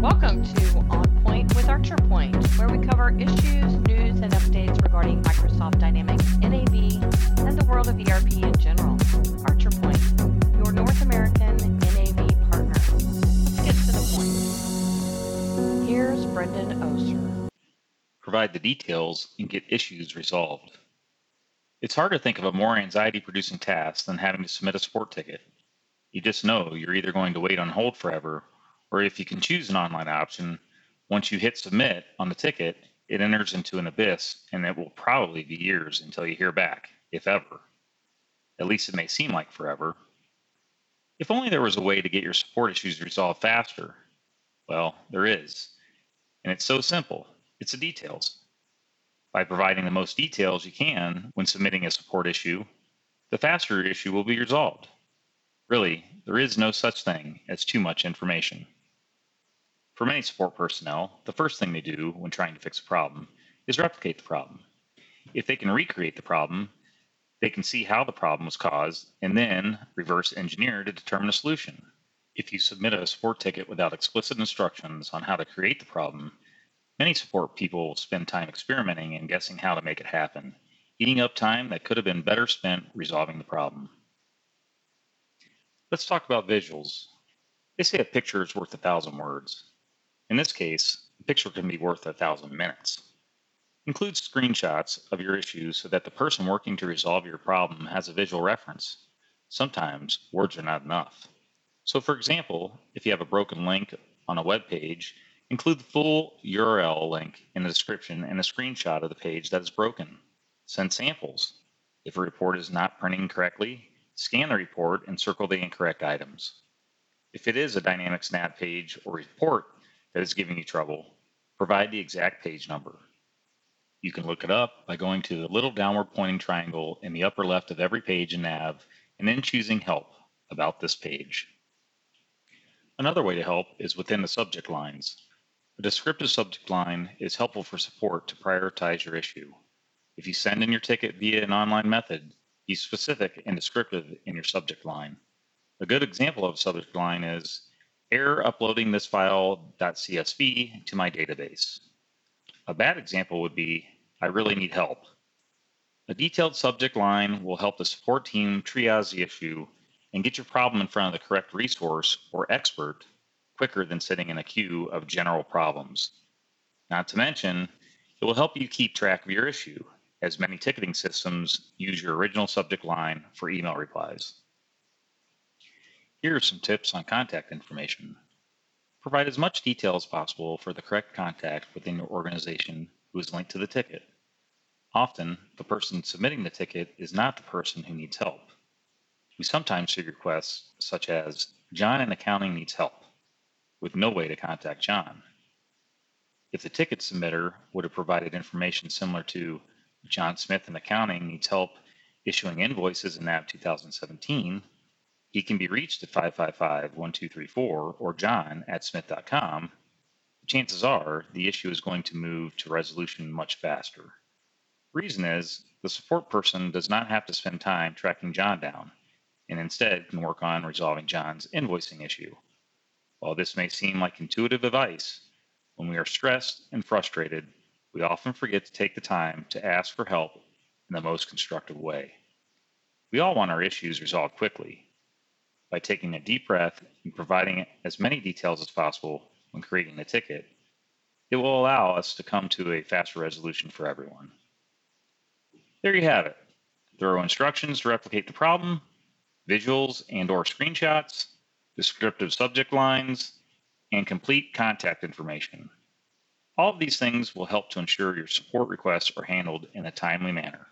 Welcome to On Point with Archer Point, where we cover issues, news, and updates regarding Microsoft Dynamics NAV and the world of ERP in general. Archer Point, your North American NAV partner. Get to the point. Here's Brendan Oser. Provide the details and get issues resolved. It's hard to think of a more anxiety producing task than having to submit a support ticket. You just know you're either going to wait on hold forever, or if you can choose an online option, once you hit submit on the ticket, it enters into an abyss and it will probably be years until you hear back, if ever. At least it may seem like forever. If only there was a way to get your support issues resolved faster. Well, there is. And it's so simple it's the details. By providing the most details you can when submitting a support issue, the faster your issue will be resolved. Really, there is no such thing as too much information. For many support personnel, the first thing they do when trying to fix a problem is replicate the problem. If they can recreate the problem, they can see how the problem was caused and then reverse engineer to determine a solution. If you submit a support ticket without explicit instructions on how to create the problem, Many support people spend time experimenting and guessing how to make it happen, eating up time that could have been better spent resolving the problem. Let's talk about visuals. They say a picture is worth a thousand words. In this case, a picture can be worth a thousand minutes. Include screenshots of your issues so that the person working to resolve your problem has a visual reference. Sometimes words are not enough. So, for example, if you have a broken link on a web page Include the full URL link in the description and a screenshot of the page that is broken. Send samples. If a report is not printing correctly, scan the report and circle the incorrect items. If it is a Dynamics NAV page or report that is giving you trouble, provide the exact page number. You can look it up by going to the little downward pointing triangle in the upper left of every page in NAV and then choosing Help about this page. Another way to help is within the subject lines. A descriptive subject line is helpful for support to prioritize your issue. If you send in your ticket via an online method, be specific and descriptive in your subject line. A good example of a subject line is error uploading this file.csv to my database. A bad example would be I really need help. A detailed subject line will help the support team triage the issue and get your problem in front of the correct resource or expert quicker than sitting in a queue of general problems. Not to mention, it will help you keep track of your issue, as many ticketing systems use your original subject line for email replies. Here are some tips on contact information. Provide as much detail as possible for the correct contact within your organization who is linked to the ticket. Often, the person submitting the ticket is not the person who needs help. We sometimes see requests such as, John in accounting needs help with no way to contact John. If the ticket submitter would have provided information similar to John Smith in accounting needs help issuing invoices in NAV 2017, he can be reached at 555 1234 or john at smith.com. Chances are the issue is going to move to resolution much faster. Reason is the support person does not have to spend time tracking John down and instead can work on resolving John's invoicing issue. While this may seem like intuitive advice, when we are stressed and frustrated, we often forget to take the time to ask for help in the most constructive way. We all want our issues resolved quickly. By taking a deep breath and providing as many details as possible when creating the ticket, it will allow us to come to a faster resolution for everyone. There you have it. Thorough instructions to replicate the problem, visuals and or screenshots, descriptive subject lines, and complete contact information. All of these things will help to ensure your support requests are handled in a timely manner.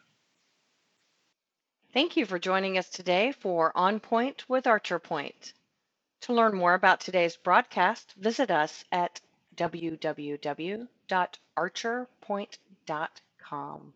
Thank you for joining us today for On Point with Archer Point. To learn more about today's broadcast, visit us at www.archerpoint.com.